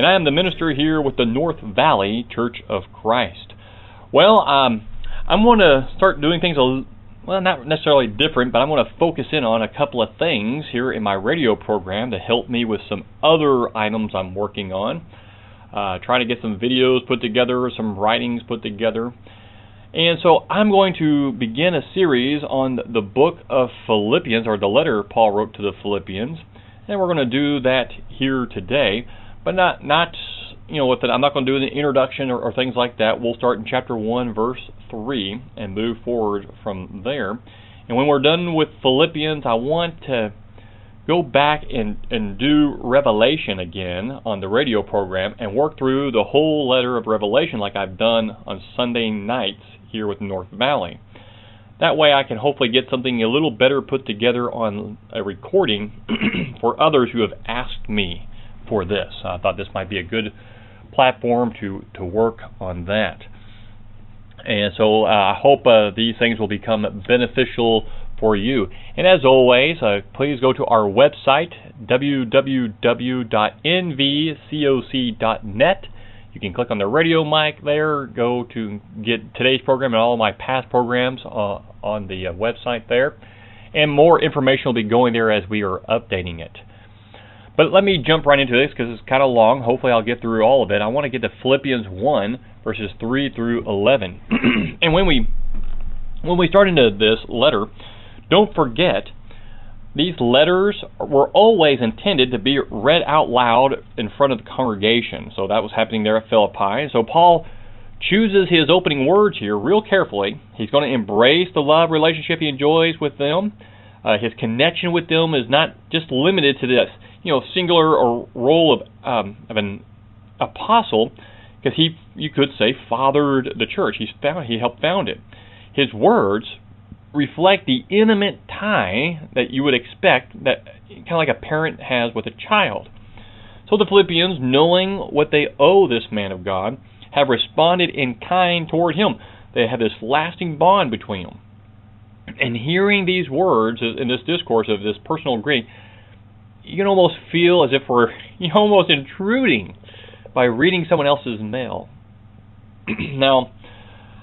and I am the minister here with the North Valley Church of Christ. Well, um, I'm going to start doing things a well, not necessarily different, but I'm going to focus in on a couple of things here in my radio program to help me with some other items I'm working on. Uh, trying to get some videos put together, some writings put together. And so I'm going to begin a series on the book of Philippians, or the letter Paul wrote to the Philippians. And we're going to do that here today but not not you know with it. I'm not going to do an introduction or, or things like that. We'll start in chapter one, verse three, and move forward from there. And when we're done with Philippians, I want to go back and, and do Revelation again on the radio program and work through the whole letter of Revelation like I've done on Sunday nights here with North Valley. That way I can hopefully get something a little better put together on a recording for others who have asked me for this. I thought this might be a good platform to, to work on that. And so uh, I hope uh, these things will become beneficial for you. And as always, uh, please go to our website, www.nvcoc.net. You can click on the radio mic there, go to get today's program and all my past programs uh, on the uh, website there. And more information will be going there as we are updating it. But let me jump right into this because it's kind of long. Hopefully, I'll get through all of it. I want to get to Philippians 1 verses 3 through 11. and when we when we start into this letter, don't forget these letters were always intended to be read out loud in front of the congregation. So that was happening there at Philippi. So Paul chooses his opening words here real carefully. He's going to embrace the love relationship he enjoys with them. Uh, his connection with them is not just limited to this you know singular or role of um, of an apostle because he you could say fathered the church. He's found he helped found it. His words reflect the intimate tie that you would expect that kind of like a parent has with a child. So the Philippians, knowing what they owe this man of God, have responded in kind toward him. They have this lasting bond between them. And hearing these words in this discourse of this personal greeting you can almost feel as if we're almost intruding by reading someone else's mail. now,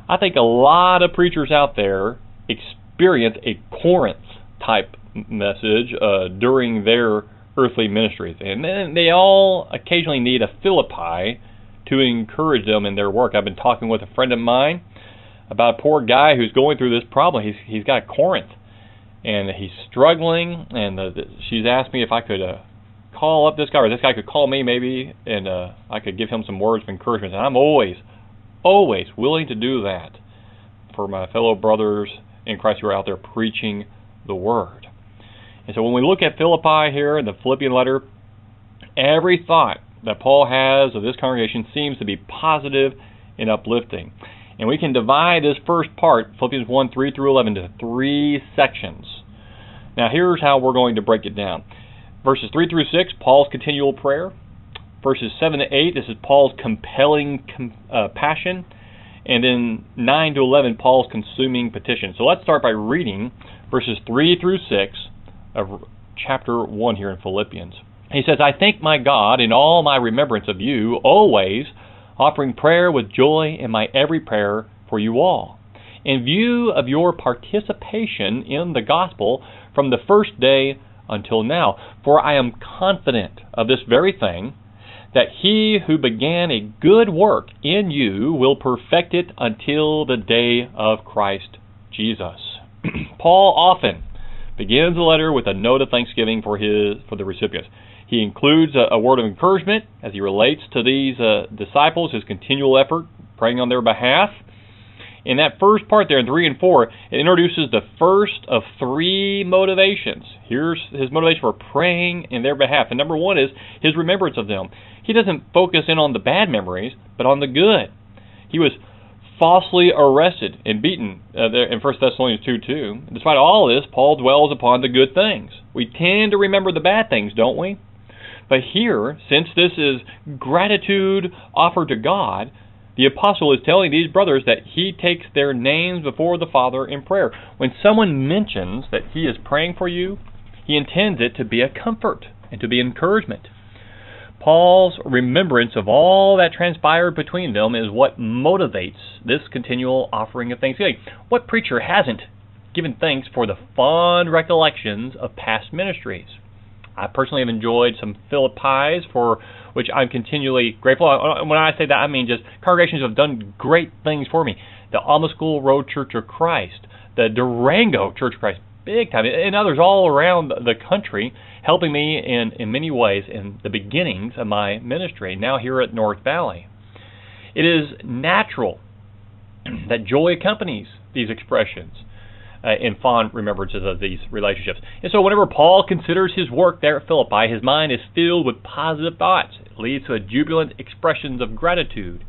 I think a lot of preachers out there experience a Corinth type message uh, during their earthly ministries, and then they all occasionally need a Philippi to encourage them in their work. I've been talking with a friend of mine about a poor guy who's going through this problem. He's he's got Corinth and he's struggling. And uh, she's asked me if I could uh, call up this guy, or this guy could call me maybe, and uh, I could give him some words of encouragement. And I'm always, always willing to do that for my fellow brothers in Christ who are out there preaching the word. And so when we look at Philippi here in the Philippian letter, every thought that Paul has of this congregation seems to be positive and uplifting. And we can divide this first part, Philippians 1 3 through 11, into three sections. Now, here's how we're going to break it down. Verses 3 through 6, Paul's continual prayer. Verses 7 to 8, this is Paul's compelling com- uh, passion. And then 9 to 11, Paul's consuming petition. So let's start by reading verses 3 through 6 of chapter 1 here in Philippians. He says, I thank my God in all my remembrance of you, always offering prayer with joy in my every prayer for you all, in view of your participation in the gospel from the first day until now. For I am confident of this very thing, that he who began a good work in you will perfect it until the day of Christ Jesus. Paul often begins a letter with a note of thanksgiving for his for the recipients. He includes a, a word of encouragement as he relates to these uh, disciples, his continual effort praying on their behalf. In that first part there in 3 and 4, it introduces the first of three motivations. Here's his motivation for praying in their behalf. And number one is his remembrance of them. He doesn't focus in on the bad memories, but on the good. He was falsely arrested and beaten uh, there in 1 Thessalonians 2 2. Despite all this, Paul dwells upon the good things. We tend to remember the bad things, don't we? But here, since this is gratitude offered to God, the apostle is telling these brothers that he takes their names before the Father in prayer. When someone mentions that he is praying for you, he intends it to be a comfort and to be encouragement. Paul's remembrance of all that transpired between them is what motivates this continual offering of thanksgiving. What preacher hasn't given thanks for the fond recollections of past ministries? I personally have enjoyed some Philippi's for which I'm continually grateful. Uh, when I say that, I mean just congregations have done great things for me. The Alma School Road Church of Christ, the Durango Church of Christ, big time, and others all around the country helping me in, in many ways in the beginnings of my ministry, now here at North Valley. It is natural that joy accompanies these expressions uh, in fond remembrances of these relationships. And so, whenever Paul considers his work there at Philippi, his mind is filled with positive thoughts. It leads to jubilant expressions of gratitude.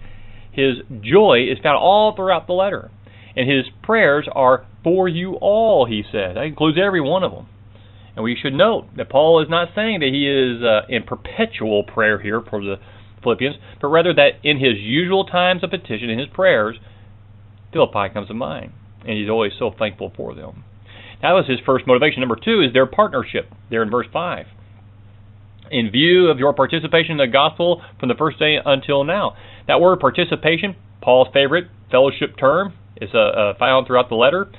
His joy is found all throughout the letter. And his prayers are for you all, he says. That includes every one of them. And we should note that Paul is not saying that he is uh, in perpetual prayer here for the Philippians, but rather that in his usual times of petition, in his prayers, Philippi comes to mind. And he's always so thankful for them. That was his first motivation. Number two is their partnership, there in verse 5. In view of your participation in the gospel from the first day until now. That word participation, Paul's favorite fellowship term, is uh, uh, found throughout the letter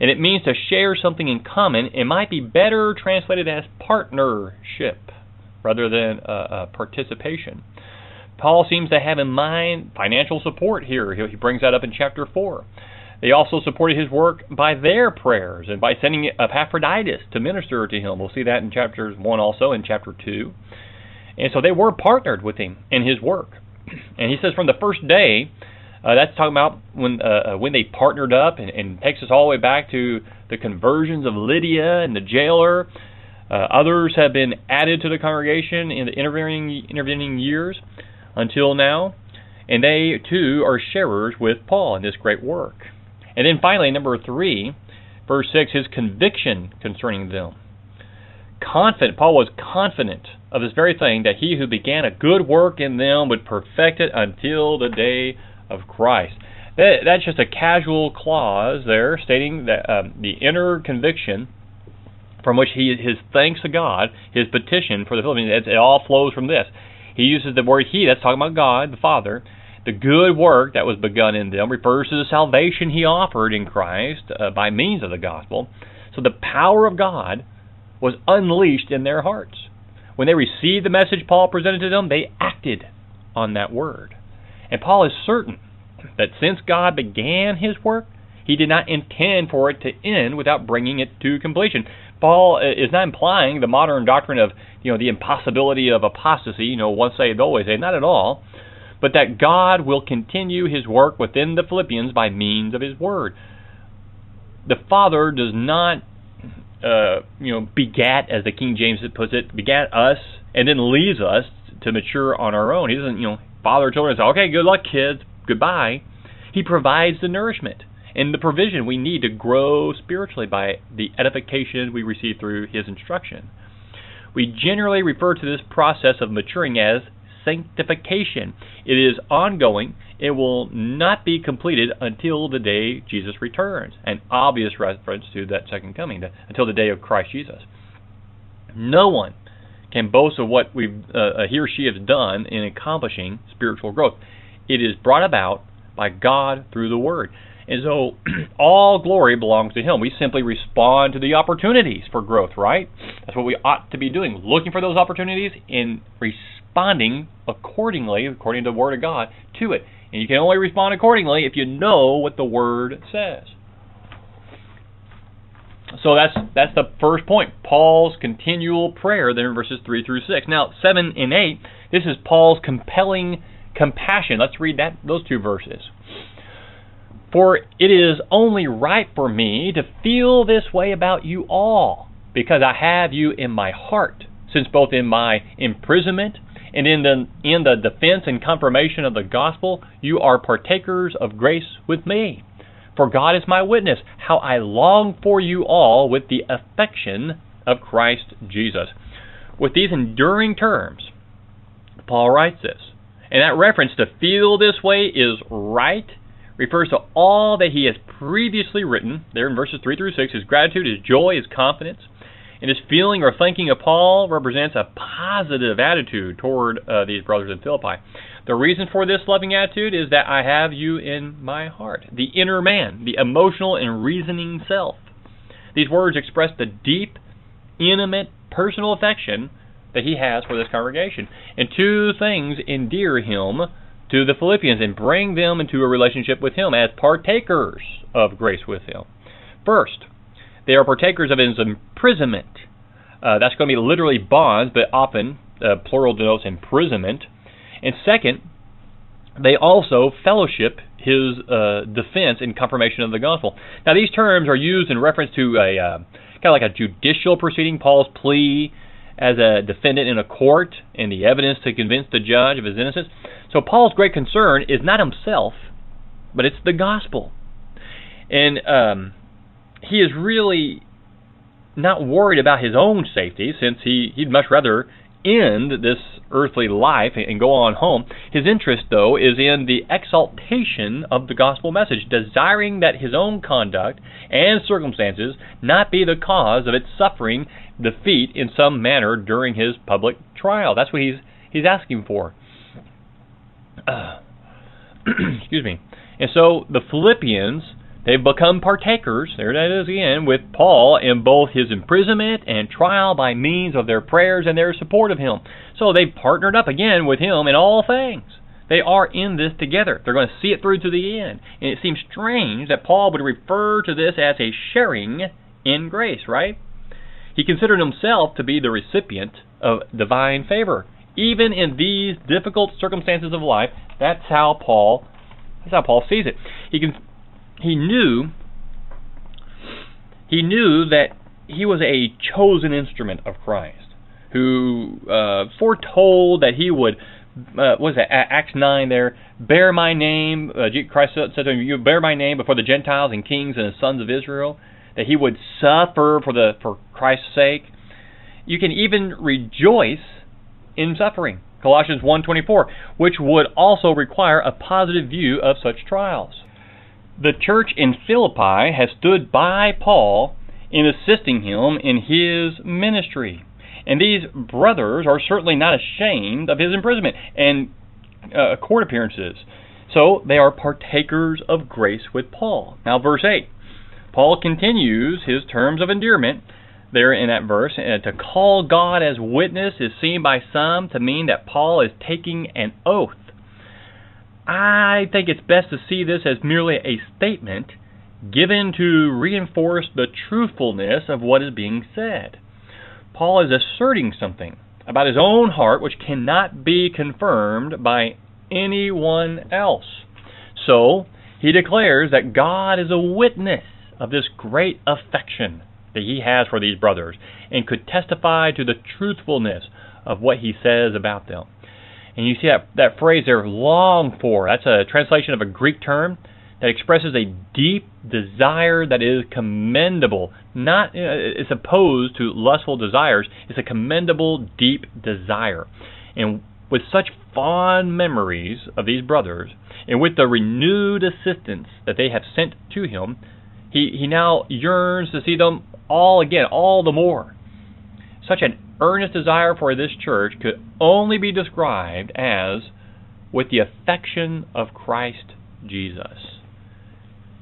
and it means to share something in common. It might be better translated as partnership rather than uh, uh, participation. Paul seems to have in mind financial support here. He brings that up in chapter 4. They also supported his work by their prayers and by sending Epaphroditus to minister to him. We'll see that in chapters 1 also, in chapter 2. And so they were partnered with him in his work. And he says from the first day, uh, that's talking about when uh, uh, when they partnered up, and, and takes us all the way back to the conversions of Lydia and the jailer. Uh, others have been added to the congregation in the intervening intervening years until now, and they too are sharers with Paul in this great work. And then finally, number three, verse six, his conviction concerning them. Confident, Paul was confident of this very thing that he who began a good work in them would perfect it until the day of Christ. That, that's just a casual clause there stating that um, the inner conviction from which he his thanks to God, his petition for the Philippians, it all flows from this. He uses the word he, that's talking about God, the Father. The good work that was begun in them refers to the salvation he offered in Christ uh, by means of the gospel. So the power of God was unleashed in their hearts. When they received the message Paul presented to them, they acted on that word. And Paul is certain that since God began his work, he did not intend for it to end without bringing it to completion. Paul uh, is not implying the modern doctrine of you know the impossibility of apostasy, you know, once saved always saved, not at all, but that God will continue his work within the Philippians by means of his word. The Father does not uh, you know begat, as the King James puts it, begat us and then leaves us to mature on our own. He doesn't you know father children say, okay, good luck, kids, goodbye. He provides the nourishment and the provision we need to grow spiritually by the edification we receive through his instruction. We generally refer to this process of maturing as sanctification. It is ongoing. It will not be completed until the day Jesus returns. An obvious reference to that second coming, until the day of Christ Jesus. No one can boast of what we uh, uh, he or she has done in accomplishing spiritual growth. It is brought about by God through the Word. And so all glory belongs to Him. We simply respond to the opportunities for growth, right? That's what we ought to be doing, looking for those opportunities and responding accordingly, according to the Word of God, to it. And you can only respond accordingly if you know what the Word says. So that's that's the first point. Paul's continual prayer there in verses three through six. Now seven and eight, this is Paul's compelling compassion. Let's read that those two verses. For it is only right for me to feel this way about you all, because I have you in my heart, since both in my imprisonment And in the in the defense and confirmation of the gospel, you are partakers of grace with me. For God is my witness, how I long for you all with the affection of Christ Jesus. With these enduring terms, Paul writes this. And that reference to feel this way is right refers to all that he has previously written, there in verses 3 through 6. His gratitude, his joy, his confidence. And his feeling or thinking of Paul represents a positive attitude toward uh, these brothers in Philippi. The reason for this loving attitude is that I have you in my heart, the inner man, the emotional and reasoning self. These words express the deep, intimate, personal affection that he has for this congregation. And two things endear him to the Philippians and bring them into a relationship with him as partakers of grace with him. First, they are partakers of his imprisonment. Uh, that's going to be literally bonds, but often uh, plural denotes imprisonment. And second, they also fellowship his uh, defense and confirmation of the gospel. Now, these terms are used in reference to a uh, kind of like a judicial proceeding, Paul's plea as a defendant in a court, and the evidence to convince the judge of his innocence. So, Paul's great concern is not himself, but it's the gospel. And um, he is really not worried about his own safety, since he, he'd much rather end this earthly life and go on home. His interest, though, is in the exaltation of the gospel message, desiring that his own conduct and circumstances not be the cause of its suffering defeat in some manner during his public trial. That's what he's he's asking for. Uh, excuse me. And so the Philippians They've become partakers, there that is again, with Paul in both his imprisonment and trial by means of their prayers and their support of him. So they've partnered up again with him in all things. They are in this together. They're going to see it through to the end. And it seems strange that Paul would refer to this as a sharing in grace, right? He considered himself to be the recipient of divine favor. Even in these difficult circumstances of life, that's how Paul that's how Paul sees it. He can he knew he knew that he was a chosen instrument of Christ, who uh, foretold that he would. Uh, was it Acts nine? There, bear my name. Uh, Christ said to him, "You bear my name before the Gentiles and kings and the sons of Israel." That he would suffer for the for Christ's sake. You can even rejoice in suffering. Colossians 1:24, which would also require a positive view of such trials. The church in Philippi has stood by Paul in assisting him in his ministry. And these brothers are certainly not ashamed of his imprisonment and uh, court appearances. So they are partakers of grace with Paul. Now, verse 8. Paul continues his terms of endearment there in that verse. Uh, to call God as witness is seen by some to mean that Paul is taking an oath I think it's best to see this as merely a statement given to reinforce the truthfulness of what is being said. Paul is asserting something about his own heart which cannot be confirmed by anyone else. So, he declares that God is a witness of this great affection that he has for these brothers and could testify to the truthfulness of what he says about them. And you see that, that phrase there, long for. That's a translation of a Greek term that expresses a deep desire that is commendable. Not uh, it's opposed to lustful desires. It's a commendable, deep desire. And with such fond memories of these brothers, and with the renewed assistance that they have sent to him, he, he now yearns to see them all again, all the more. Such an earnest desire for this church could only be described as with the affection of Christ Jesus.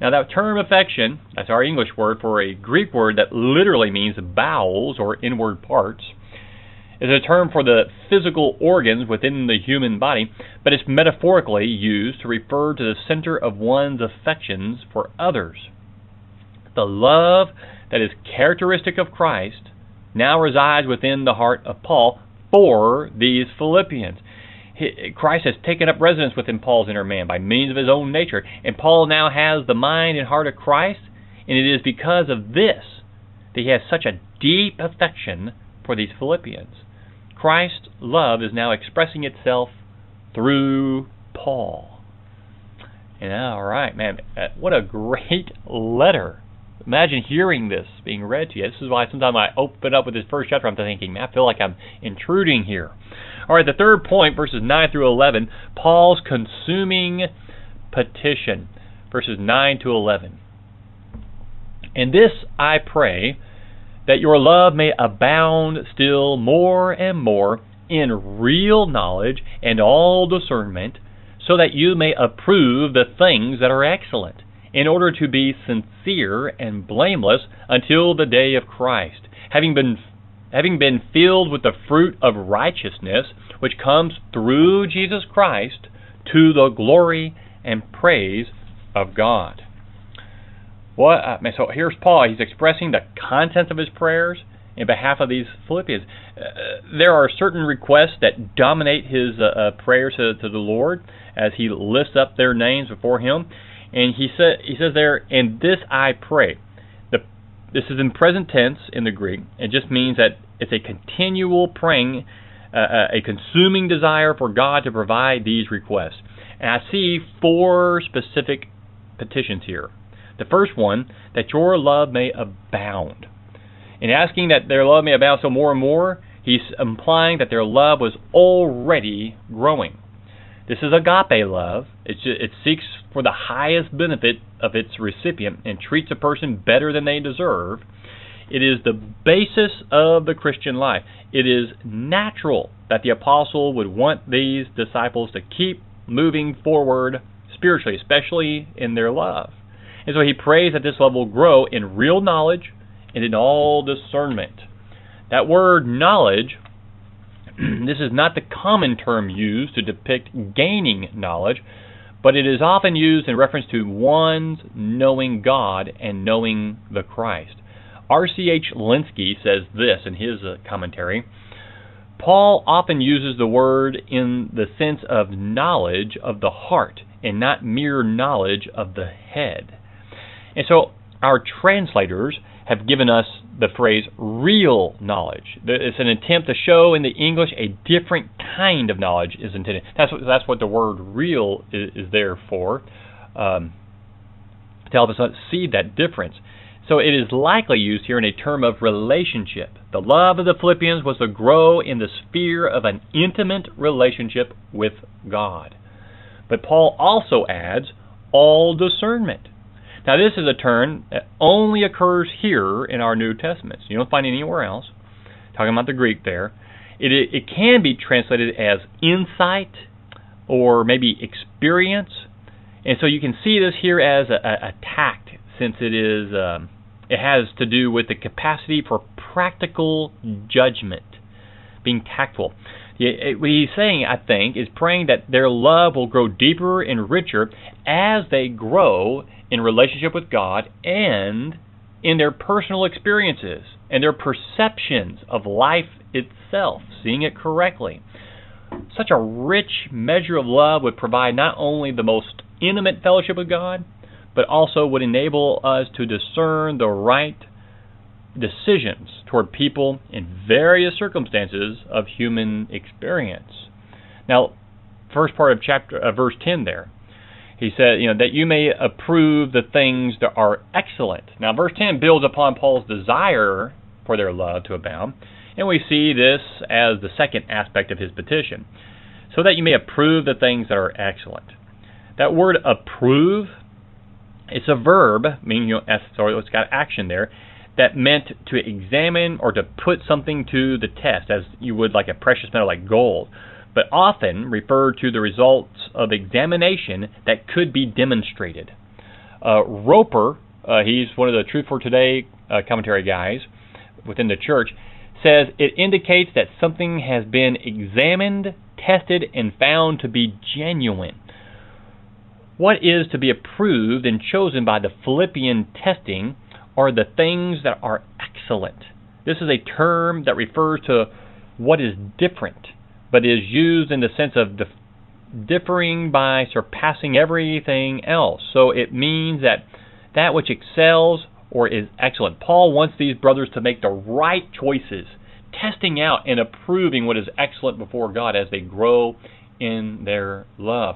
Now, that term affection, that's our English word for a Greek word that literally means bowels or inward parts, is a term for the physical organs within the human body, but it's metaphorically used to refer to the center of one's affections for others. The love that is characteristic of Christ now resides within the heart of Paul for these Philippians. Christ has taken up residence within Paul's inner man by means of his own nature, and Paul now has the mind and heart of Christ, and it is because of this that he has such a deep affection for these Philippians. Christ's love is now expressing itself through Paul. And all right, man, uh, what a great letter. Imagine hearing this being read to you. This is why sometimes I open up with this first chapter, I'm thinking, I feel like I'm intruding here. All right, the third point, verses 9 through 11, Paul's consuming petition, verses 9 to 11. And this I pray, that your love may abound still more and more in real knowledge and all discernment, so that you may approve the things that are excellent, in order to be sincere and blameless until the day of Christ, having been having been filled with the fruit of righteousness which comes through Jesus Christ to the glory and praise of God. What uh, so here's Paul. He's expressing the contents of his prayers in behalf of these Philippians. Uh, there are certain requests that dominate his uh, uh, prayers to, to, the Lord as he lifts up their names before him, and he said he says there, "And this I pray." The, this is in present tense in the Greek. It just means that it's a continual praying, uh, uh, a consuming desire for God to provide these requests. And I see four specific petitions here. The first one, that your love may abound. In asking that their love may abound so more and more, he's implying that their love was already growing. This is agape love. It seeks for the highest benefit of its recipient and treats a person better than they deserve. It is the basis of the Christian life. It is natural that the apostle would want these disciples to keep moving forward spiritually, especially in their love. And so he prays that this love will grow in real knowledge and in all discernment. That word knowledge, this is not the common term used to depict gaining knowledge, but it is often used in reference to one's knowing God and knowing the Christ. R.C.H. Lenski says this in his uh, commentary. Paul often uses the word in the sense of knowledge of the heart and not mere knowledge of the head. And so our translators have given us the phrase real knowledge. It's an attempt to show in the English a different kind of knowledge is intended. That's what, that's what the word real is, is there for, um, to help us see that difference. So it is likely used here in a term of relationship. The love of the Philippians was to grow in the sphere of an intimate relationship with God. But Paul also adds all discernment. Now, this is a term that only occurs here in our New Testaments. You don't find it anywhere else. Talking about the Greek there. It, it can be translated as insight or maybe experience. And so you can see this here as a, a, a tact, since it is um, it has to do with the capacity for practical judgment, being tactful. What he's saying, I think, is praying that their love will grow deeper and richer as they grow in relationship with God and in their personal experiences and their perceptions of life itself, seeing it correctly. Such a rich measure of love would provide not only the most intimate fellowship with God, but also would enable us to discern the right decisions toward people in various circumstances of human experience. Now, first part of chapter uh, verse 10 there he said, you know, that you may approve the things that are excellent. Now, verse 10 builds upon Paul's desire for their love to abound, and we see this as the second aspect of his petition. So that you may approve the things that are excellent. That word approve, it's a verb, meaning you know, sorry, it's got action there, that meant to examine or to put something to the test, as you would like a precious metal like gold but often refer to the results of examination that could be demonstrated. Uh, Roper, uh, he's one of the Truth for Today uh, commentary guys within the church, says it indicates that something has been examined, tested, and found to be genuine. What is to be approved and chosen by the Philippian testing are the things that are excellent. This is a term that refers to what is different but is used in the sense of dif- differing by surpassing everything else. So it means that that which excels or is excellent. Paul wants these brothers to make the right choices, testing out and approving what is excellent before God as they grow in their love.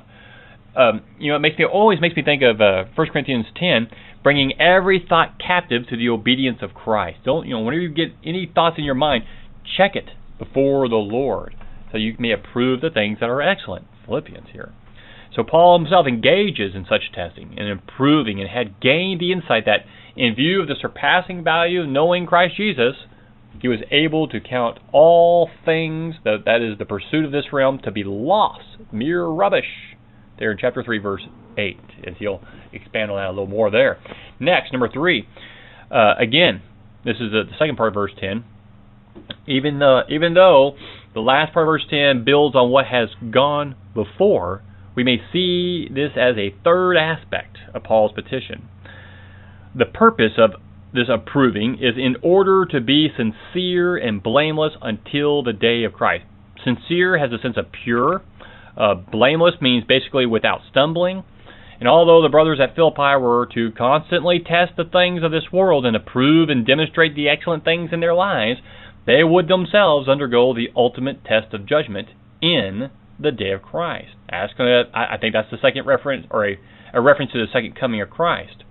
Um, you know, it makes me always makes me think of uh, 1 Corinthians 10, bringing every thought captive to the obedience of Christ. Don't you know? Whenever you get any thoughts in your mind, check it before the Lord, so you may approve the things that are excellent. Philippians here. So Paul himself engages in such testing and improving, and had gained the insight that, in view of the surpassing value of knowing Christ Jesus, he was able to count all things, that, that is, the pursuit of this realm, to be loss, mere rubbish. There in chapter 3, verse 8, as he'll expand on that a little more there. Next, number 3. Uh, again, this is the, second part of verse 10. Even, the, even though the last part of verse 10 builds on what has gone before, we may see this as a third aspect of Paul's petition. The purpose of this approving is in order to be sincere and blameless until the day of Christ. Sincere has a sense of pure. Uh, blameless means basically without stumbling. And although the brothers at Philippi were to constantly test the things of this world and approve and demonstrate the excellent things in their lives, they would themselves undergo the ultimate test of judgment in the day of Christ. That's gonna, I think that's the second reference, or a, a reference to the second coming of Christ.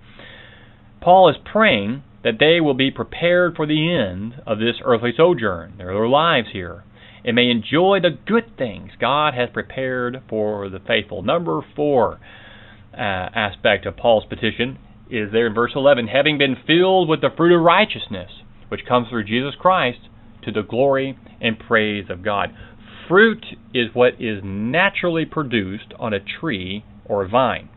Paul is praying that they will be prepared for the end of this earthly sojourn, their lives here, and may enjoy the good things God has prepared for the faithful. Number four uh, aspect of Paul's petition is there in verse 11 having been filled with the fruit of righteousness, which comes through Jesus Christ to the glory and praise of God. Fruit is what is naturally produced on a tree or a vine.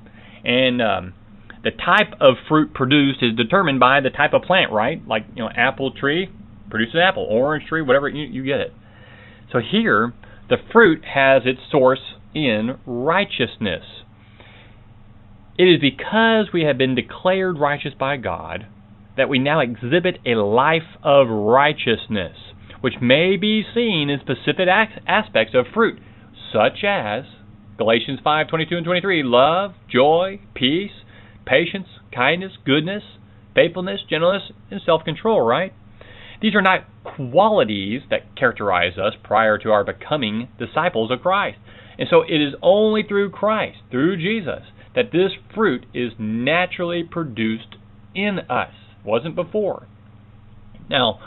And um, the type of fruit produced is determined by the type of plant, right? Like, you know, apple tree produces an apple, orange tree, whatever, you, you get it. So here, the fruit has its source in righteousness. It is because we have been declared righteous by God that we now exhibit a life of righteousness, which may be seen in specific aspects of fruit, such as Galatians 5:22 and 23, love, joy, peace, patience, kindness, goodness, faithfulness, gentleness, and self control, right? These are not qualities that characterize us prior to our becoming disciples of Christ. And so it is only through Christ, through Jesus, that this fruit is naturally produced in us. It wasn't before. Now,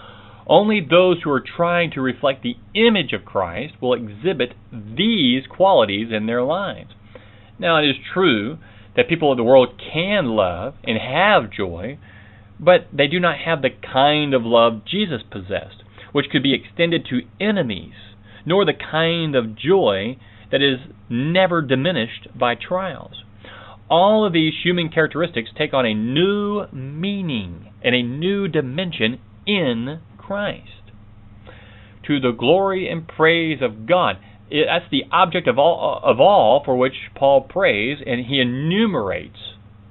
only those who are trying to reflect the image of Christ will exhibit these qualities in their lives. Now, it is true that people of the world can love and have joy, but they do not have the kind of love Jesus possessed, which could be extended to enemies, nor the kind of joy that is never diminished by trials. All of these human characteristics take on a new meaning and a new dimension in Christ. To the glory and praise of God it, that's the object of all of all for which Paul prays, and he enumerates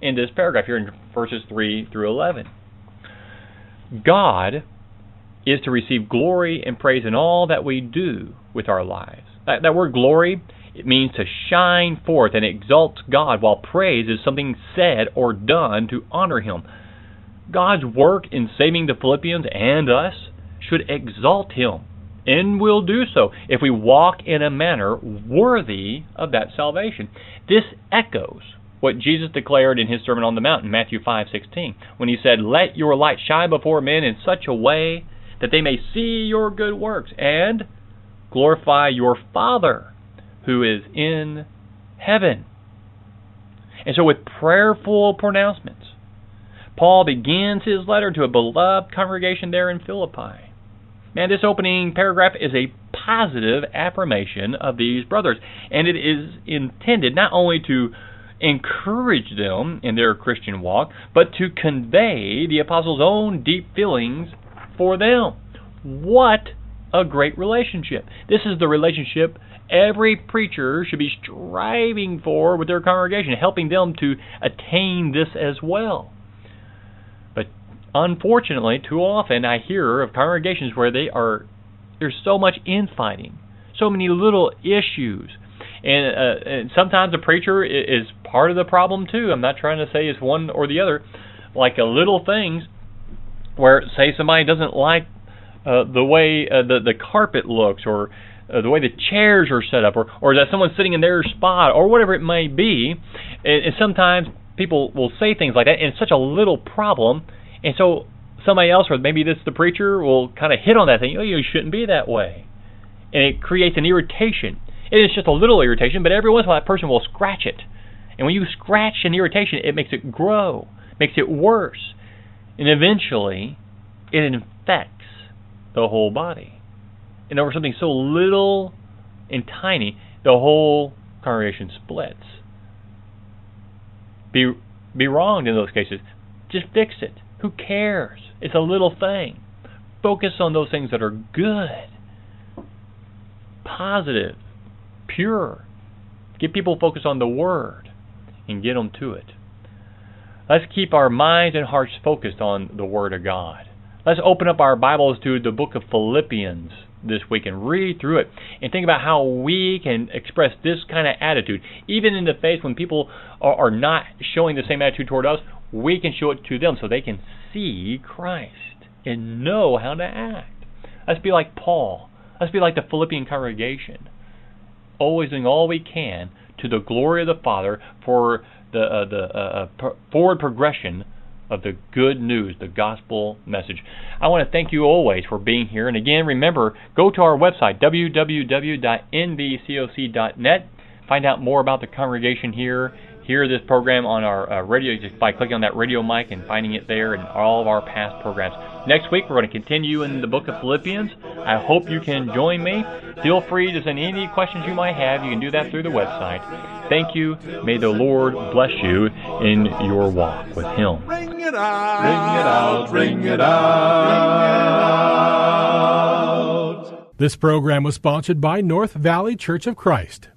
in this paragraph here in verses three through eleven. God is to receive glory and praise in all that we do with our lives. That, that word glory it means to shine forth and exalt God, while praise is something said or done to honor Him. God's work in saving the Philippians and us should exalt Him and will do so if we walk in a manner worthy of that salvation. This echoes what Jesus declared in his Sermon on the Mount in Matthew 5:16 when he said, "Let your light shine before men in such a way that they may see your good works and glorify your Father who is in heaven." And so with prayerful pronouncements, Paul begins his letter to a beloved congregation there in Philippi. Man, this opening paragraph is a positive affirmation of these brothers, and it is intended not only to encourage them in their Christian walk, but to convey the apostles' own deep feelings for them. What a great relationship! This is the relationship every preacher should be striving for with their congregation, helping them to attain this as well. Unfortunately, too often I hear of congregations where they are there's so much infighting, so many little issues, and, uh, and sometimes the preacher is part of the problem too. I'm not trying to say it's one or the other, like a little things where say somebody doesn't like uh, the way uh, the the carpet looks, or uh, the way the chairs are set up, or or that someone's sitting in their spot, or whatever it may be. And, and sometimes people will say things like that, and it's such a little problem, and so somebody else, or maybe this the preacher, will kind of hit on that thing. Oh, you shouldn't be that way, and it creates an irritation. It is just a little irritation, but every once in a while that person will scratch it, and when you scratch an irritation, it makes it grow, makes it worse, and eventually it infects the whole body. And over something so little and tiny, the whole congregation splits. Be be wronged in those cases. Just fix it. Who cares? It's a little thing. Focus on those things that are good, positive, pure. Get people focused on the Word and get them to it. Let's keep our minds and hearts focused on the Word of God. Let's open up our Bibles to the book of Philippians this week and read through it and think about how we can express this kind of attitude. Even in the face when people are, not showing the same attitude toward us, we can show it to them so they can see Christ and know how to act. Let's be like Paul. Let's be like the Philippian congregation. Always doing all we can to the glory of the Father for the uh, the uh, uh forward progression of the good news, the gospel message. I want to thank you always for being here. And again, remember, go to our website, www.nvcoc.net. Find out more about the congregation here. Hear this program on our uh, radio just by clicking on that radio mic and finding it there and all of our past programs. Next week, we're going to continue in the book of Philippians. I hope you can join me. Feel free to send any questions you might have. You can do that through the website. Thank you. May the Lord bless you in your walk with Him. Ring it out, ring it out, ring it out. This program was sponsored by North Valley Church of Christ.